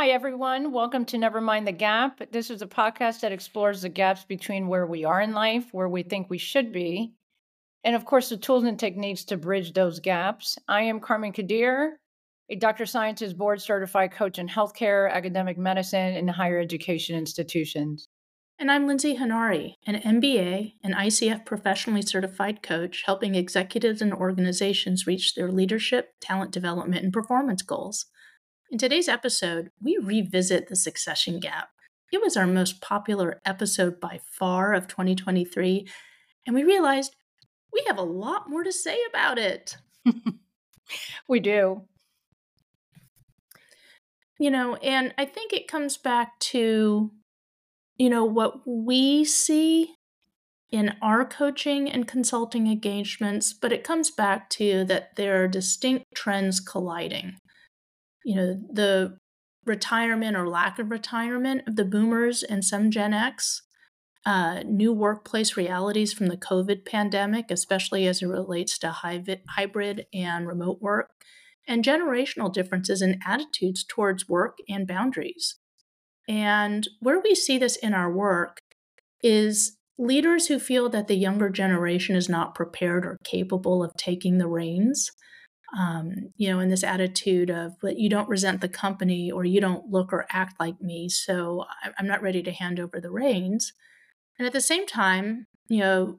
Hi, everyone. Welcome to Never Mind the Gap. This is a podcast that explores the gaps between where we are in life, where we think we should be, and of course, the tools and techniques to bridge those gaps. I am Carmen Kadir, a Dr. Scientist board certified coach in healthcare, academic medicine, and higher education institutions. And I'm Lindsay Hanari, an MBA and ICF professionally certified coach, helping executives and organizations reach their leadership, talent development, and performance goals. In today's episode, we revisit the succession gap. It was our most popular episode by far of 2023, and we realized we have a lot more to say about it. we do. You know, and I think it comes back to, you know, what we see in our coaching and consulting engagements, but it comes back to that there are distinct trends colliding you know, the retirement or lack of retirement of the boomers and some Gen X, uh, new workplace realities from the COVID pandemic, especially as it relates to hybrid and remote work, and generational differences in attitudes towards work and boundaries. And where we see this in our work is leaders who feel that the younger generation is not prepared or capable of taking the reins um, you know, in this attitude of, but you don't resent the company or you don't look or act like me, so I'm not ready to hand over the reins. And at the same time, you know,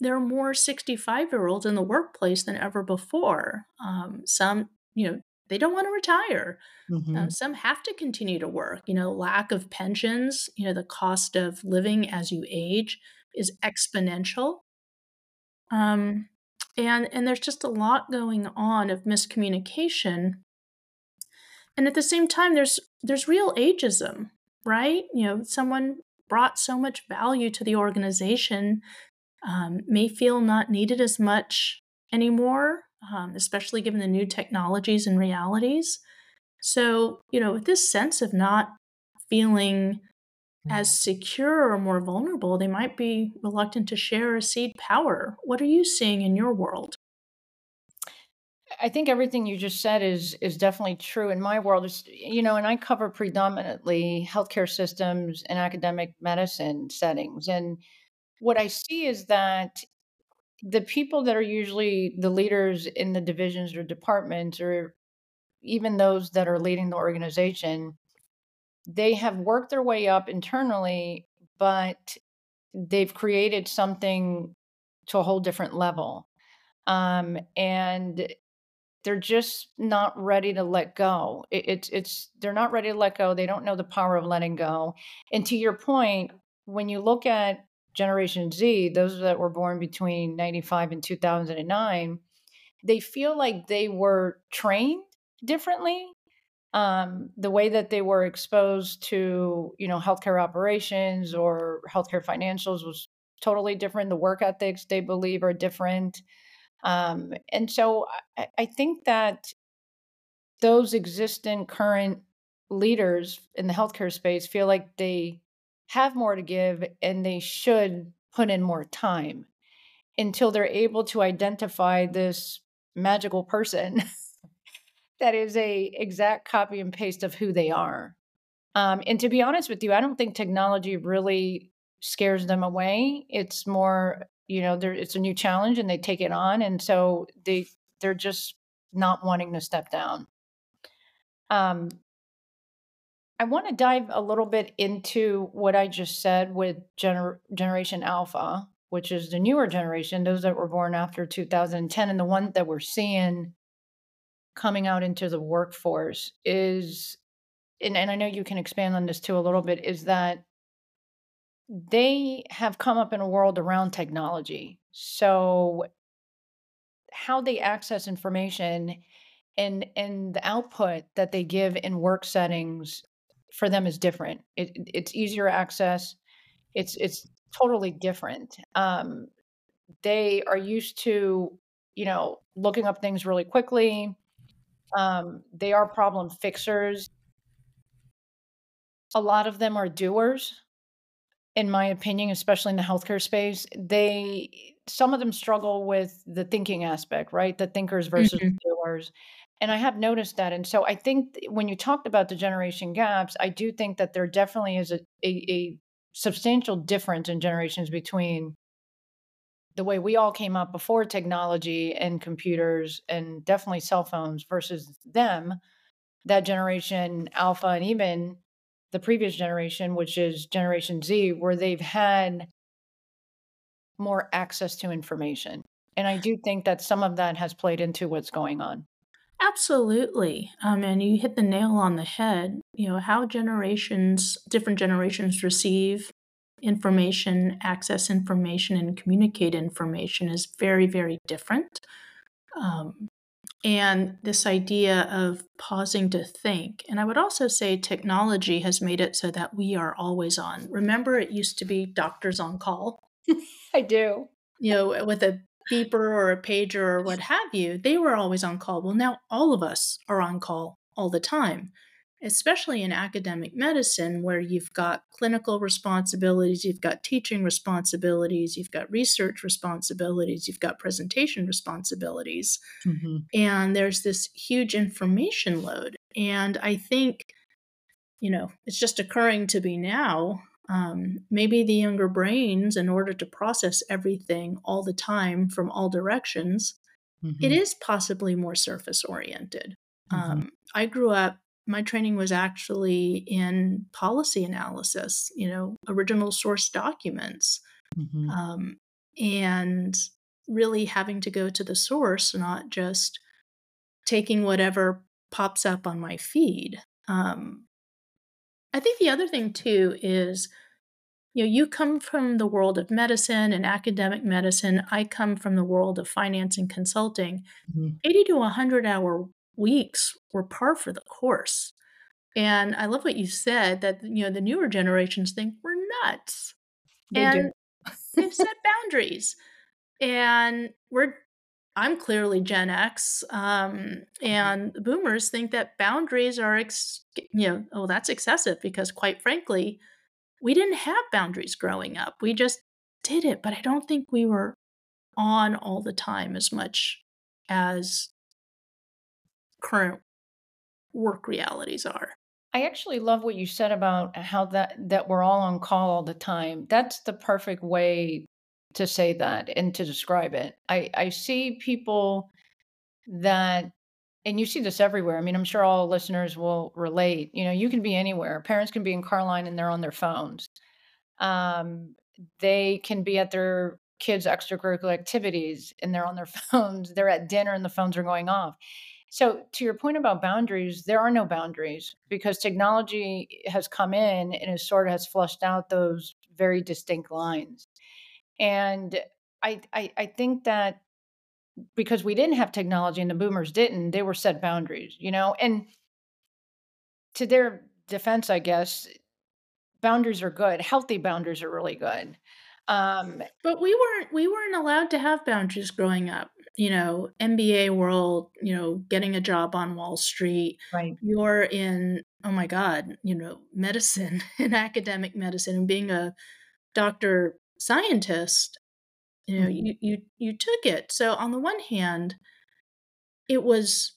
there are more 65 year olds in the workplace than ever before. Um, some, you know, they don't want to retire. Mm-hmm. Uh, some have to continue to work. You know, lack of pensions, you know, the cost of living as you age is exponential. Um, and and there's just a lot going on of miscommunication. And at the same time there's there's real ageism right? You know someone brought so much value to the organization um, may feel not needed as much anymore um, especially given the new technologies and realities. So you know with this sense of not feeling as secure or more vulnerable, they might be reluctant to share or cede power. What are you seeing in your world? I think everything you just said is is definitely true in my world. Is you know, and I cover predominantly healthcare systems and academic medicine settings, and what I see is that the people that are usually the leaders in the divisions or departments, or even those that are leading the organization, they have worked their way up internally, but they've created something to a whole different level. Um, and they're just not ready to let go. It, it's it's they're not ready to let go. They don't know the power of letting go. And to your point, when you look at Generation Z, those that were born between 95 and 2009, they feel like they were trained differently um, the way that they were exposed to, you know, healthcare operations or healthcare financials was totally different. The work ethics they believe are different. Um, and so I, I think that those existing current leaders in the healthcare space feel like they have more to give and they should put in more time until they're able to identify this magical person that is a exact copy and paste of who they are. Um, and to be honest with you, I don't think technology really scares them away. It's more, you know, it's a new challenge and they take it on, and so they they're just not wanting to step down. Um, I want to dive a little bit into what I just said with gener- Generation Alpha, which is the newer generation, those that were born after 2010, and the one that we're seeing coming out into the workforce is and, and I know you can expand on this too a little bit, is that they have come up in a world around technology. So how they access information and and the output that they give in work settings for them is different. It, it's easier access. It's it's totally different. Um, they are used to you know looking up things really quickly um, they are problem fixers. A lot of them are doers, in my opinion, especially in the healthcare space. They some of them struggle with the thinking aspect, right? The thinkers versus mm-hmm. the doers. And I have noticed that. And so I think when you talked about the generation gaps, I do think that there definitely is a, a, a substantial difference in generations between the way we all came up before technology and computers and definitely cell phones versus them, that generation alpha and even the previous generation, which is Generation Z, where they've had more access to information. And I do think that some of that has played into what's going on. Absolutely. Um, and you hit the nail on the head. You know, how generations, different generations receive information, access information, and communicate information is very, very different. Um, and this idea of pausing to think. And I would also say technology has made it so that we are always on. Remember, it used to be doctors on call? I do. You know, with a beeper or a pager or what have you, they were always on call. Well, now all of us are on call all the time especially in academic medicine, where you've got clinical responsibilities, you've got teaching responsibilities, you've got research responsibilities, you've got presentation responsibilities. Mm-hmm. And there's this huge information load. And I think, you know, it's just occurring to me now. Um, maybe the younger brains, in order to process everything all the time from all directions, mm-hmm. it is possibly more surface oriented. Mm-hmm. Um, I grew up my training was actually in policy analysis, you know, original source documents, mm-hmm. um, and really having to go to the source, not just taking whatever pops up on my feed. Um, I think the other thing too is, you know, you come from the world of medicine and academic medicine. I come from the world of finance and consulting. Mm-hmm. 80 to 100 hour weeks were par for the course. And I love what you said that you know the newer generations think we're nuts. They and they've set boundaries. And we're I'm clearly Gen X, um, mm-hmm. and boomers think that boundaries are, ex- you know, oh, that's excessive because, quite frankly, we didn't have boundaries growing up. We just did it, but I don't think we were on all the time as much as current work realities are. I actually love what you said about how that that we're all on call all the time. That's the perfect way to say that and to describe it. I I see people that and you see this everywhere. I mean, I'm sure all listeners will relate. You know, you can be anywhere. Parents can be in Carline and they're on their phones. Um, they can be at their kids' extracurricular activities and they're on their phones. They're at dinner and the phones are going off. So, to your point about boundaries, there are no boundaries because technology has come in and it sort of has flushed out those very distinct lines. And I, I, I think that because we didn't have technology and the boomers didn't, they were set boundaries, you know? And to their defense, I guess, boundaries are good. Healthy boundaries are really good. Um, but we weren't we weren't allowed to have boundaries growing up you know, MBA world, you know, getting a job on Wall Street. Right. You're in, oh my God, you know, medicine and academic medicine and being a doctor scientist, you know, mm-hmm. you, you you took it. So on the one hand, it was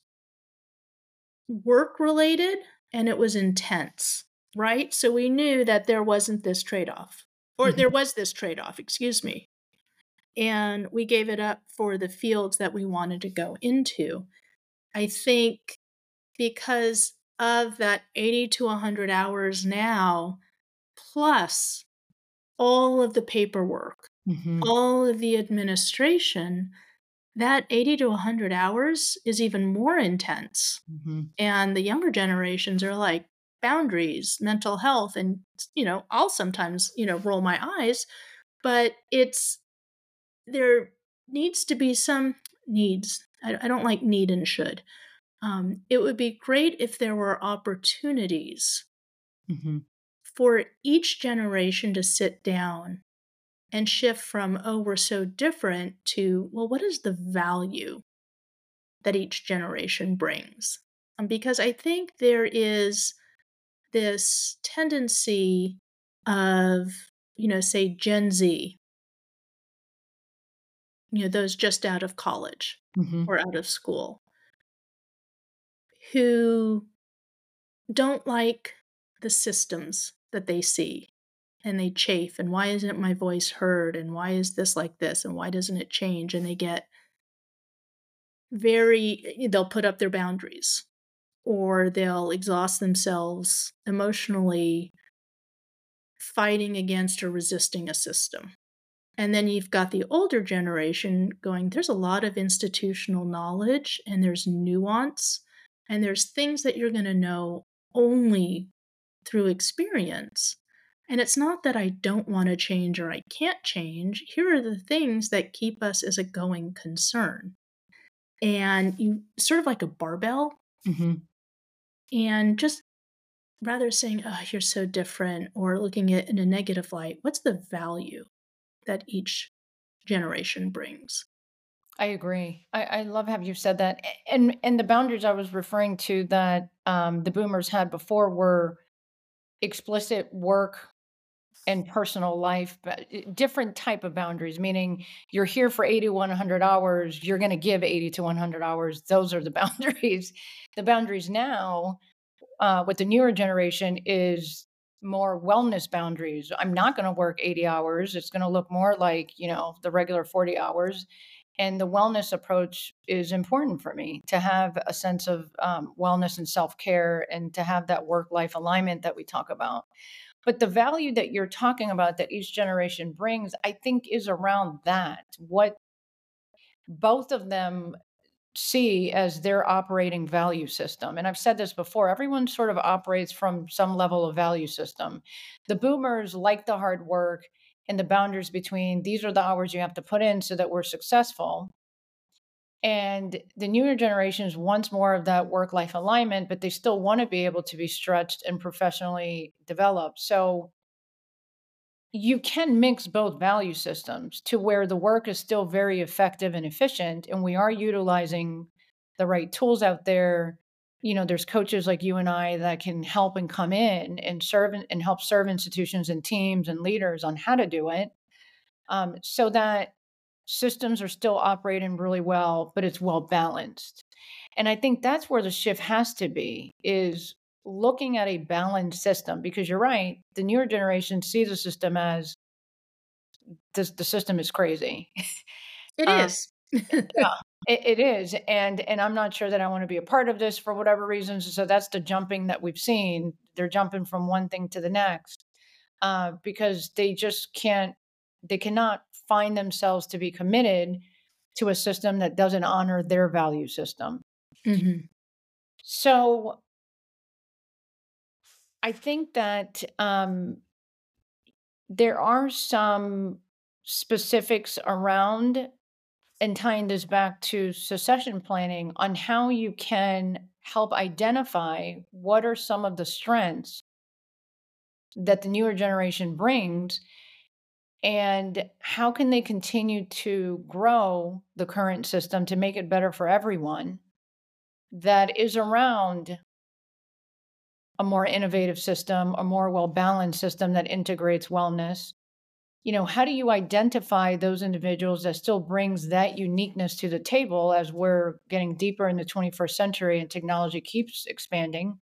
work related and it was intense, right? So we knew that there wasn't this trade-off. Or mm-hmm. there was this trade-off, excuse me and we gave it up for the fields that we wanted to go into. I think because of that 80 to 100 hours now, plus all of the paperwork, mm-hmm. all of the administration, that 80 to 100 hours is even more intense. Mm-hmm. And the younger generations are like, boundaries, mental health. And, you know, I'll sometimes, you know, roll my eyes, but it's there needs to be some needs. I, I don't like need and should. Um, it would be great if there were opportunities mm-hmm. for each generation to sit down and shift from, oh, we're so different to, well, what is the value that each generation brings? Um, because I think there is this tendency of, you know, say Gen Z, you know those just out of college mm-hmm. or out of school who don't like the systems that they see and they chafe and why isn't my voice heard and why is this like this and why doesn't it change and they get very they'll put up their boundaries or they'll exhaust themselves emotionally fighting against or resisting a system and then you've got the older generation going there's a lot of institutional knowledge and there's nuance and there's things that you're going to know only through experience and it's not that I don't want to change or I can't change. Here are the things that keep us as a going concern. And you sort of like a barbell. Mm-hmm. And just rather saying, oh, you're so different, or looking at it in a negative light, what's the value that each generation brings? I agree. I, I love how you said that. And and the boundaries I was referring to that um, the boomers had before were explicit work and personal life but eh, different type of boundaries meaning you're here for 80 to 100 hours you're going to give 80 to 100 hours those are the boundaries the boundaries now uh, with the newer generation is more wellness boundaries. I'm not going to work 80 hours. It's going to look more like you know the regular 40 hours. And the wellness approach is important for me to have a sense of um, wellness and self-care and to have that work-life alignment that we talk about. But the value that you're talking about that each generation brings, I think, is around that. What both of them see as their operating value system. And I've said this before everyone sort of operates from some level of value system. The boomers like the hard work and the boundaries between these are the hours you have to put in so that we're successful. And the newer generations wants more of that work life alignment, but they still want to be able to be stretched and professionally developed. So you can mix both value systems to where the work is still very effective and efficient, and we are utilizing the right tools out there. You know, there's coaches like you and I that can help and come in and serve and help serve institutions and teams and leaders on how to do it um, so that systems are still operating really well, but it's well balanced. And I think that's where the shift has to be is looking at a balanced system because you're right, the newer generation sees the system as this, the system is crazy. It um, is. yeah, it, it is. And and I'm not sure that I want to be a part of this for whatever reasons. So that's the jumping that we've seen. They're jumping from one thing to the next. Uh, because they just can't they cannot find themselves to be committed to a system that doesn't honor their value system. Mm-hmm. So I think that um, there are some specifics around and tying this back to succession planning on how you can help identify what are some of the strengths that the newer generation brings and how can they continue to grow the current system to make it better for everyone that is around a more innovative system, a more well balanced system that integrates wellness? You know, how do you identify those individuals that still brings that uniqueness to the table as we're getting deeper in the 21st century and technology keeps expanding?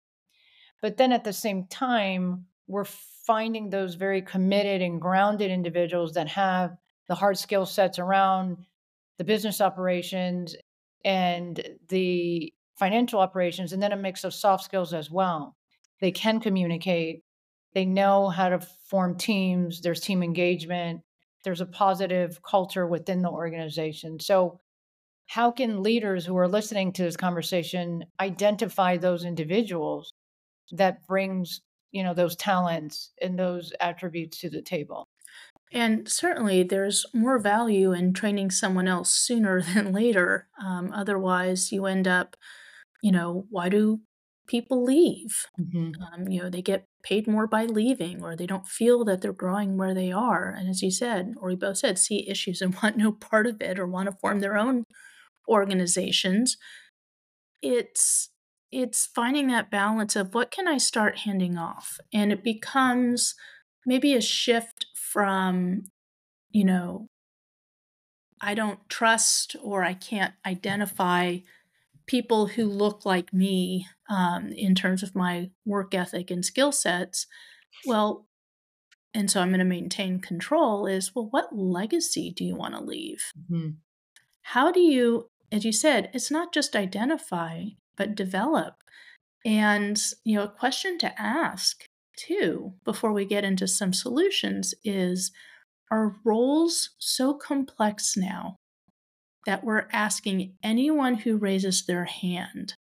But then at the same time, we're finding those very committed and grounded individuals that have the hard skill sets around the business operations and the financial operations, and then a mix of soft skills as well. They can communicate, they know how to form teams, there's team engagement, there's a positive culture within the organization. So, how can leaders who are listening to this conversation identify those individuals that brings you know those talents and those attributes to the table and certainly there's more value in training someone else sooner than later um, otherwise you end up you know why do people leave mm-hmm. um, you know they get paid more by leaving or they don't feel that they're growing where they are and as you said or we both said see issues and want no part of it or want to form their own organizations it's it's finding that balance of what can I start handing off? And it becomes maybe a shift from, you know, I don't trust or I can't identify people who look like me um, in terms of my work ethic and skill sets. Well, and so I'm going to maintain control is well, what legacy do you want to leave? Mm-hmm. How do you, as you said, it's not just identify, but develop. And, you know, a question to ask too before we get into some solutions is are roles so complex now that we're asking anyone who raises their hand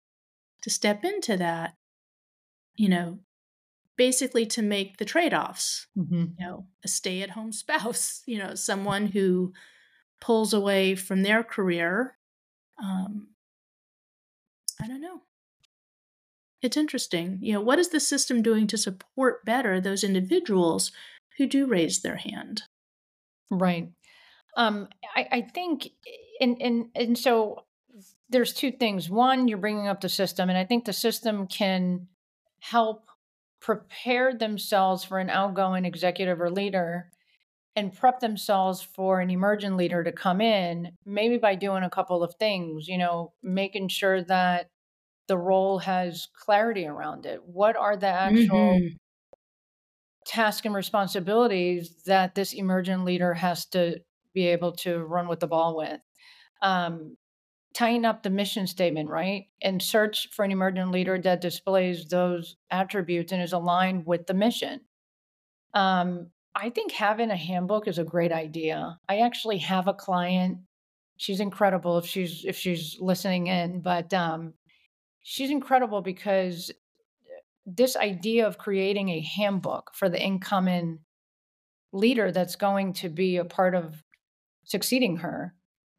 to step into that, you know, basically to make the trade-offs. Mm-hmm. You know, a stay-at-home spouse, you know, someone who pulls away from their career. Um, I don't know. It's interesting. You know, what is the system doing to support better those individuals who do raise their hand? Right. Um, I, I think, and and and so there's two things. One, you're bringing up the system, and I think the system can help prepare themselves for an outgoing executive or leader and prep themselves for an emergent leader to come in, maybe by doing a couple of things, you know, making sure that the role has clarity around it. What are the actual mm-hmm. tasks and responsibilities that this emergent leader has to be able to run with the ball with. Um, tying up the mission statement, right? And search for an emergent leader that displays those attributes and is aligned with the mission. Um, I think having a handbook is a great idea. I actually have a client. She's incredible if she's if she's listening in, but um, she's incredible because this idea of creating a handbook for the incoming leader that's going to be a part of succeeding her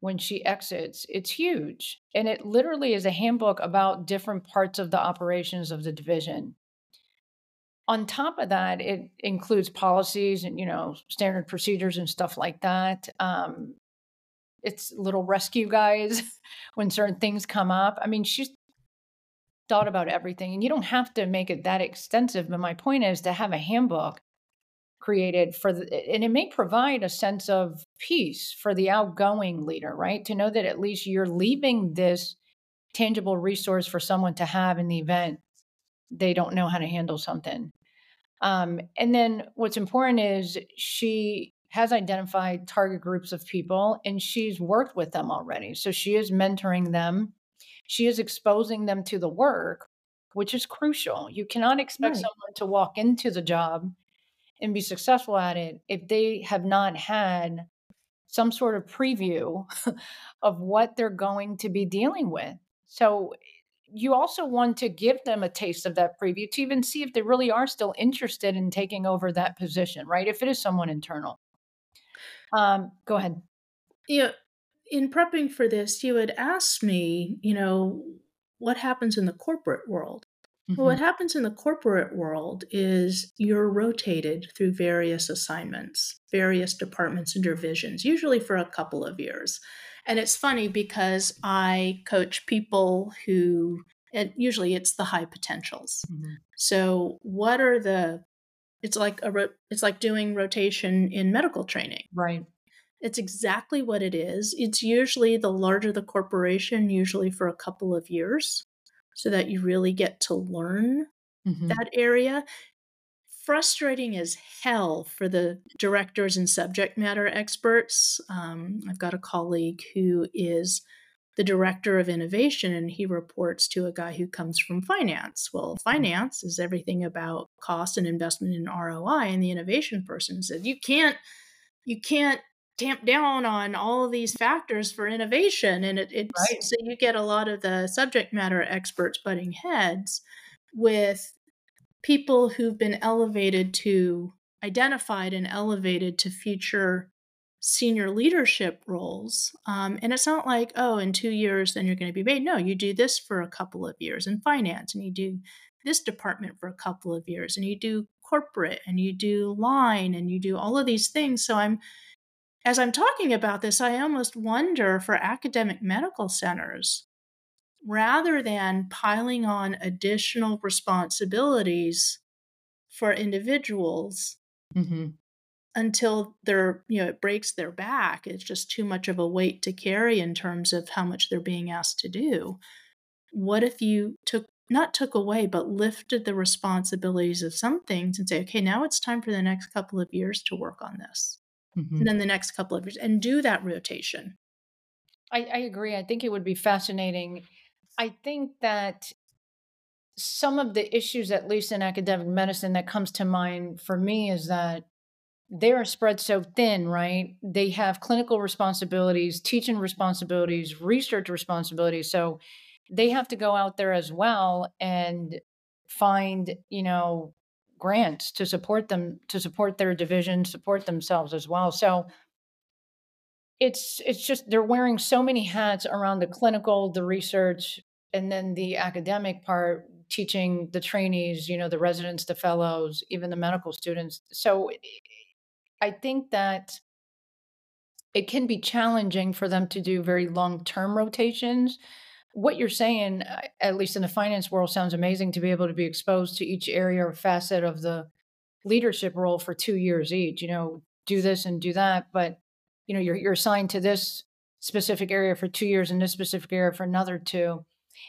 when she exits, it's huge. And it literally is a handbook about different parts of the operations of the division. On top of that, it includes policies and, you know, standard procedures and stuff like that. Um, it's little rescue guys when certain things come up. I mean, she's thought about everything and you don't have to make it that extensive. But my point is to have a handbook created for the and it may provide a sense of peace for the outgoing leader right? To know that at least you're leaving this tangible resource for someone to have in the event they don't know how to handle something. Um, and then what's important is she has identified target groups of people and she's worked with them already. So she is mentoring them. She is exposing them to the work which is crucial. You cannot expect right. someone to walk into the job and be successful at it if they have not had some sort of preview of what they're going to be dealing with. So you also want to give them a taste of that preview to even see if they really are still interested in taking over that position, right? If it is someone internal. Um, go ahead. Yeah. In prepping for this, you had asked me, you know, what happens in the corporate world? Mm-hmm. Well, what happens in the corporate world is you're rotated through various assignments, various departments and divisions, usually for a couple of years. And it's funny because I coach people who, and usually it's the high potentials. Mm-hmm. So, what are the? It's like a it's like doing rotation in medical training. Right. It's exactly what it is. It's usually the larger the corporation, usually for a couple of years so that you really get to learn mm-hmm. that area. Frustrating as hell for the directors and subject matter experts. Um, I've got a colleague who is the director of innovation and he reports to a guy who comes from finance. Well, mm-hmm. finance is everything about cost and investment in ROI and the innovation person said you can't you can't tamp down on all of these factors for innovation and it, it's right. so you get a lot of the subject matter experts butting heads with people who've been elevated to identified and elevated to future senior leadership roles um, and it's not like oh in two years then you're going to be made no you do this for a couple of years in finance and you do this department for a couple of years and you do corporate and you do line and you do all of these things so i'm as I'm talking about this, I almost wonder for academic medical centers, rather than piling on additional responsibilities for individuals mm-hmm. until they're, you know, it breaks their back, it's just too much of a weight to carry in terms of how much they're being asked to do. what if you took not took away, but lifted the responsibilities of some things and say, okay, now it's time for the next couple of years to work on this. Mm-hmm. And then the next couple of years and do that rotation. I, I agree. I think it would be fascinating. I think that some of the issues, at least in academic medicine, that comes to mind for me is that they are spread so thin, right? They have clinical responsibilities, teaching responsibilities, research responsibilities. So they have to go out there as well and find, you know, grants to support them, to support their division, support themselves as well. So it's it's just they're wearing so many hats around the clinical, the research, and then the academic part teaching the trainees, you know, the residents, the fellows, even the medical students. So I think that it can be challenging for them to do very long term rotations. What you're saying, uh, at least in the finance world, sounds amazing to be able to be exposed to each area or facet of the leadership role for two years each. You know, do this and do that, but you know, you're you're assigned to this specific area for two years and this specific area for another two.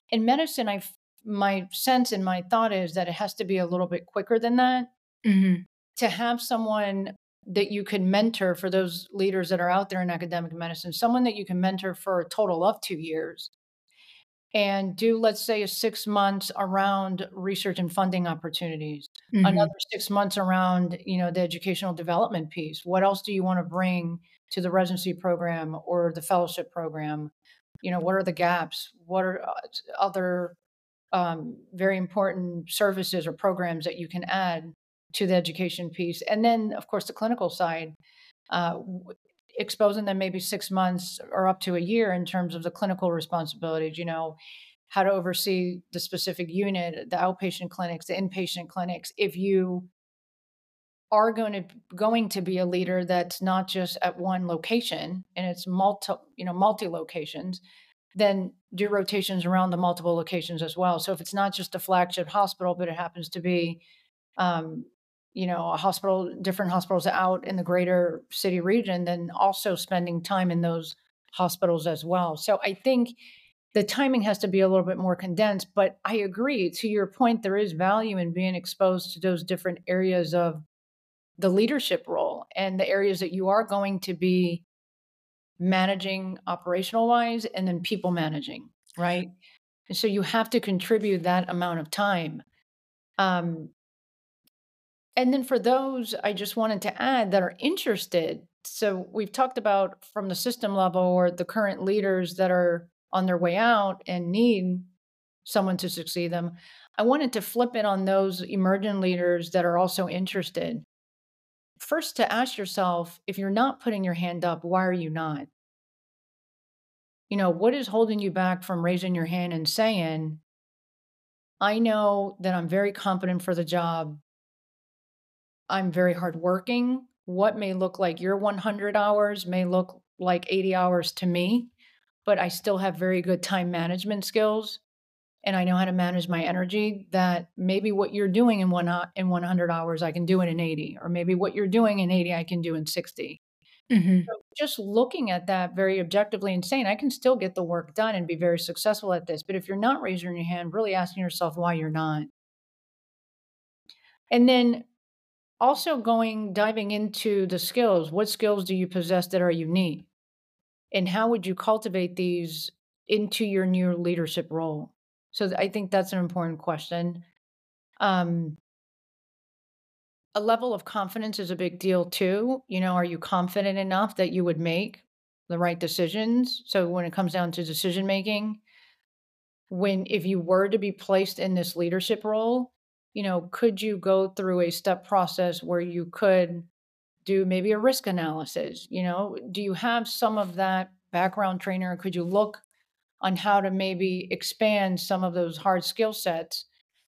In medicine, I my sense and my thought is that it has to be a little bit quicker than that. Mm-hmm. To have someone that you can mentor for those leaders that are out there in academic medicine, someone that you can mentor for a total of two years and do, let's say, a six months around research and funding opportunities, mm-hmm. another six months around, you know, the educational development piece. What else do you want to bring to the residency program or the fellowship program? You know, what are the gaps? What are uh, other um, very important services or programs that you can add to the education piece. And then, of course, the clinical side, uh, exposing them maybe six months or up to a year in terms of the clinical responsibilities, you know, how to oversee the specific unit, the outpatient clinics, the inpatient clinics. If you are going to going to be a leader that's not just at one location and it's multi you know multi locations then do rotations around the multiple locations as well. So if it's not just a flagship hospital, but it happens to be, um, you know, a hospital, different hospitals out in the greater city region, then also spending time in those hospitals as well. So I think the timing has to be a little bit more condensed. But I agree to your point, there is value in being exposed to those different areas of the leadership role and the areas that you are going to be managing operational wise and then people managing, right? And so you have to contribute that amount of time. Um, and then for those, I just wanted to add that are interested. So we've talked about from the system level or the current leaders that are on their way out and need someone to succeed them. I wanted to flip it on those emerging leaders that are also interested first to ask yourself if you're not putting your hand up, why are you not? You know, what is holding you back from raising your hand and saying, I know that I'm very competent for the job. I'm very hardworking. What may look like your 100 hours may look like 80 hours to me, but I still have very good time management skills and I know how to manage my energy that maybe what you're doing in one in 100 hours I can do it in 80 or maybe what you're doing in 80 I can do in 60. Mm-hmm. So just looking at that very objectively and saying I can still get the work done and be very successful at this, but if you're not raising your hand, really asking yourself why you're not. And then also going diving into the skills. What skills do you possess that are unique? And how would you cultivate these into your new leadership role? So I think that's an important question. Um, a level of confidence is a big deal too. You know, are you confident enough that you would make the right decisions? So when it comes down to decision making, when if you were to be placed in this leadership role, you know, could you go through a step process where you could do maybe a risk analysis? You know, do you have some of that background trainer? Could you look on how to maybe expand some of those hard skill sets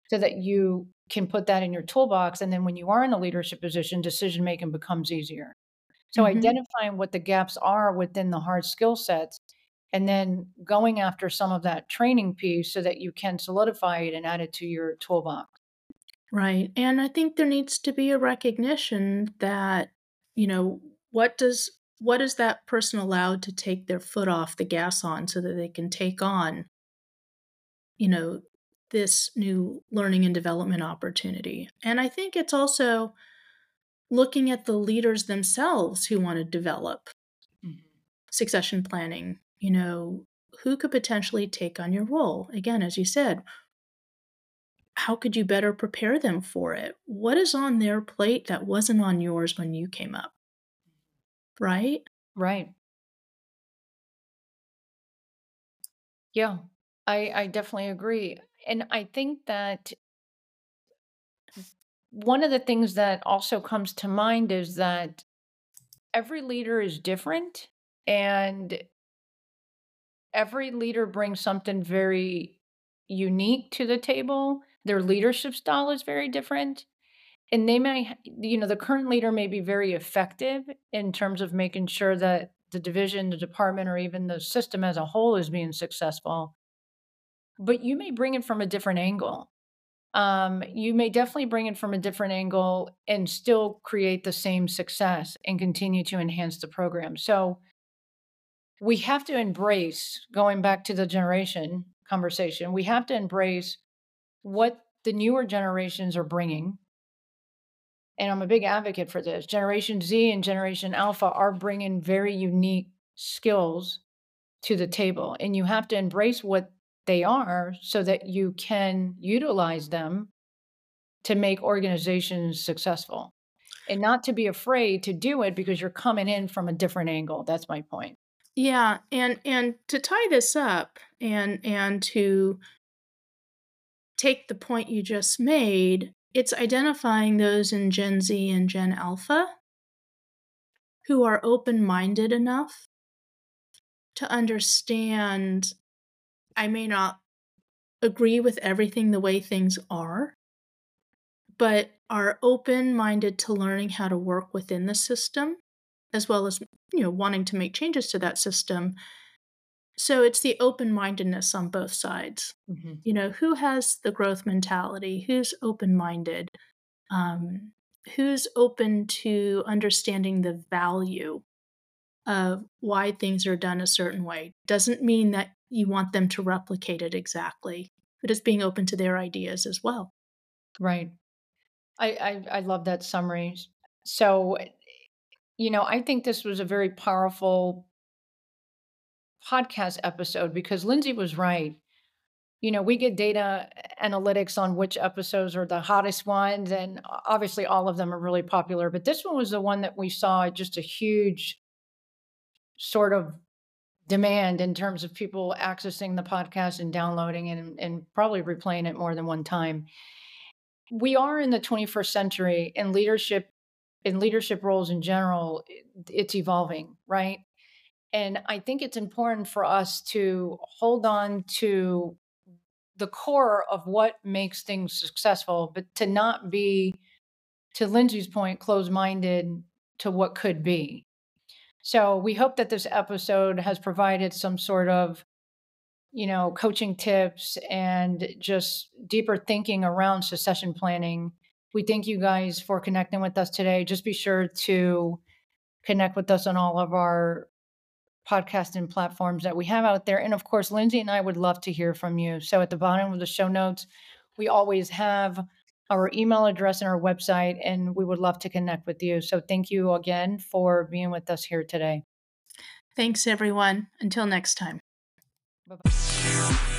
so that you can put that in your toolbox. And then when you are in a leadership position, decision making becomes easier. So mm-hmm. identifying what the gaps are within the hard skill sets and then going after some of that training piece so that you can solidify it and add it to your toolbox. Right. And I think there needs to be a recognition that, you know, what does what is that person allowed to take their foot off the gas on so that they can take on you know, this new learning and development opportunity. And I think it's also looking at the leaders themselves who want to develop mm-hmm. succession planning. You know, who could potentially take on your role? Again, as you said, how could you better prepare them for it? What is on their plate that wasn't on yours when you came up? Right? Right. Yeah, I I definitely agree. And I think that one of the things that also comes to mind is that every leader is different and every leader brings something very unique to the table. Their leadership style is very different. And they may, you know, the current leader may be very effective in terms of making sure that the division, the department, or even the system as a whole is being successful. But you may bring it from a different angle. Um, you may definitely bring it from a different angle and still create the same success and continue to enhance the program. So we have to embrace, going back to the generation conversation, we have to embrace what the newer generations are bringing and I'm a big advocate for this. Generation Z and Generation Alpha are bringing very unique skills to the table, and you have to embrace what they are so that you can utilize them to make organizations successful and not to be afraid to do it because you're coming in from a different angle that's my point yeah and and to tie this up and and to take the point you just made it's identifying those in Gen Z and Gen Alpha who are open minded enough to understand I may not agree with everything the way things are, but are open minded to learning how to work within the system as well as you know wanting to make changes to that system so it's the open mindedness on both sides. Mm-hmm. You know, who has the growth mentality? Who's open minded? Um, who's open to understanding the value of why things are done a certain way? Doesn't mean that you want them to replicate it exactly, but it's being open to their ideas as well. Right. I, I, I love that summary. So, you know, I think this was a very powerful podcast episode because Lindsay was right. You know, we get data analytics on which episodes are the hottest ones, and obviously all of them are really popular. But this one was the one that we saw just a huge sort of demand in terms of people accessing the podcast and downloading and, and probably replaying it more than one time. We are in the 21st century and leadership in leadership roles in general, it's evolving, right? And I think it's important for us to hold on to the core of what makes things successful, but to not be, to Lindsay's point, closed minded to what could be. So we hope that this episode has provided some sort of, you know, coaching tips and just deeper thinking around succession planning. We thank you guys for connecting with us today. Just be sure to connect with us on all of our podcasting platforms that we have out there. And of course, Lindsay and I would love to hear from you. So at the bottom of the show notes, we always have our email address and our website, and we would love to connect with you. So thank you again for being with us here today. Thanks, everyone. Until next time. Bye-bye.